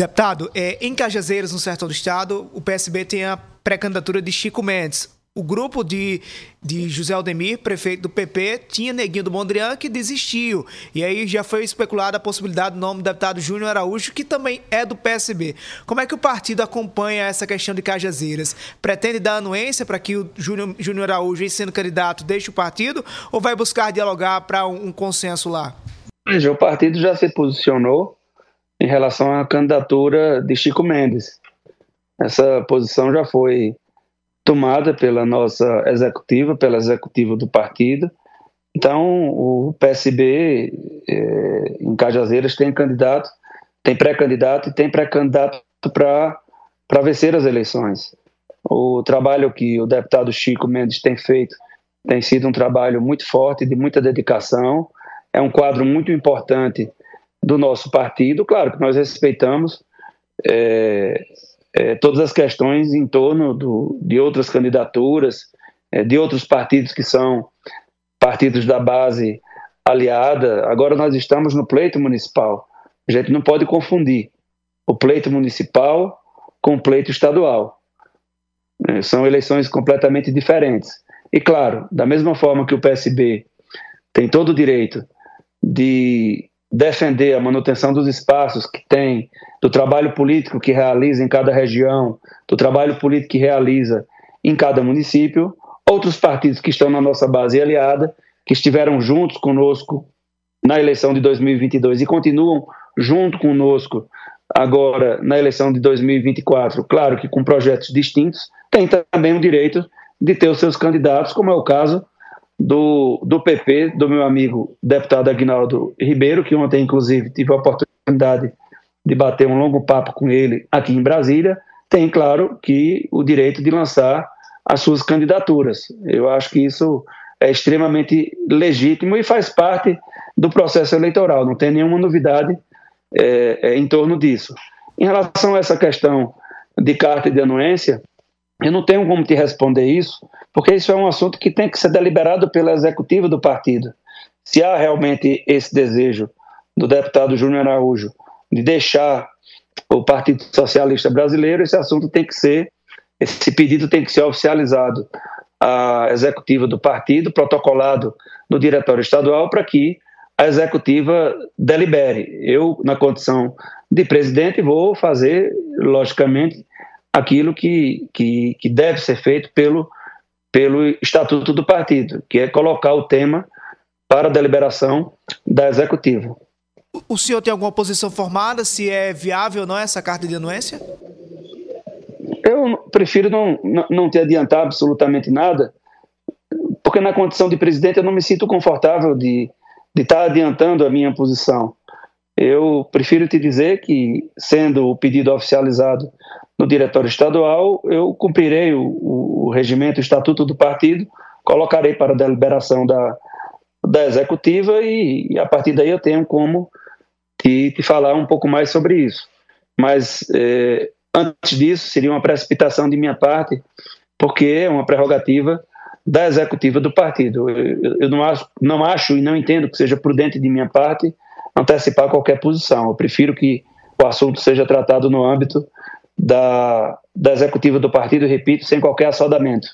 Deputado, é, em Cajazeiras, no sertão do estado, o PSB tem a pré-candidatura de Chico Mendes. O grupo de, de José Aldemir, prefeito do PP, tinha Neguinho do Mondrian que desistiu. E aí já foi especulada a possibilidade do nome do deputado Júnior Araújo, que também é do PSB. Como é que o partido acompanha essa questão de Cajazeiras? Pretende dar anuência para que o Júnior, Júnior Araújo, sendo candidato, deixe o partido ou vai buscar dialogar para um, um consenso lá? Veja, o partido já se posicionou em relação à candidatura de Chico Mendes. Essa posição já foi tomada pela nossa executiva, pela executiva do partido. Então, o PSB é, em Cajazeiras tem candidato, tem pré-candidato e tem pré-candidato para vencer as eleições. O trabalho que o deputado Chico Mendes tem feito tem sido um trabalho muito forte, de muita dedicação. É um quadro muito importante do nosso partido. Claro que nós respeitamos é, é, todas as questões em torno do, de outras candidaturas, é, de outros partidos que são partidos da base aliada. Agora nós estamos no pleito municipal. A gente não pode confundir o pleito municipal com o pleito estadual. É, são eleições completamente diferentes. E claro, da mesma forma que o PSB tem todo o direito de defender a manutenção dos espaços que tem, do trabalho político que realiza em cada região, do trabalho político que realiza em cada município, outros partidos que estão na nossa base aliada, que estiveram juntos conosco na eleição de 2022 e continuam junto conosco agora na eleição de 2024, claro que com projetos distintos, têm também o direito de ter os seus candidatos, como é o caso do, do PP, do meu amigo deputado Agnaldo Ribeiro, que ontem, inclusive, tive a oportunidade de bater um longo papo com ele aqui em Brasília, tem, claro, que o direito de lançar as suas candidaturas. Eu acho que isso é extremamente legítimo e faz parte do processo eleitoral, não tem nenhuma novidade é, é, em torno disso. Em relação a essa questão de carta de anuência, eu não tenho como te responder isso, porque isso é um assunto que tem que ser deliberado pela executiva do partido. Se há realmente esse desejo do deputado Júnior Araújo de deixar o Partido Socialista Brasileiro, esse assunto tem que ser, esse pedido tem que ser oficializado à executiva do partido, protocolado no diretório estadual, para que a executiva delibere. Eu, na condição de presidente, vou fazer, logicamente, aquilo que, que, que deve ser feito pelo, pelo estatuto do partido, que é colocar o tema para a deliberação da executiva. O senhor tem alguma posição formada, se é viável ou não essa carta de anuência? Eu prefiro não, não, não te adiantar absolutamente nada, porque na condição de presidente eu não me sinto confortável de, de estar adiantando a minha posição. Eu prefiro te dizer que, sendo o pedido oficializado no diretório estadual, eu cumprirei o, o regimento, o estatuto do partido, colocarei para deliberação da, da executiva e, a partir daí eu tenho como te, te falar um pouco mais sobre isso. Mas é, antes disso, seria uma precipitação de minha parte, porque é uma prerrogativa da executiva do partido. Eu, eu não, acho, não acho e não entendo que seja prudente de minha parte antecipar qualquer posição. Eu prefiro que o assunto seja tratado no âmbito da, da executiva do partido, repito, sem qualquer assodamento.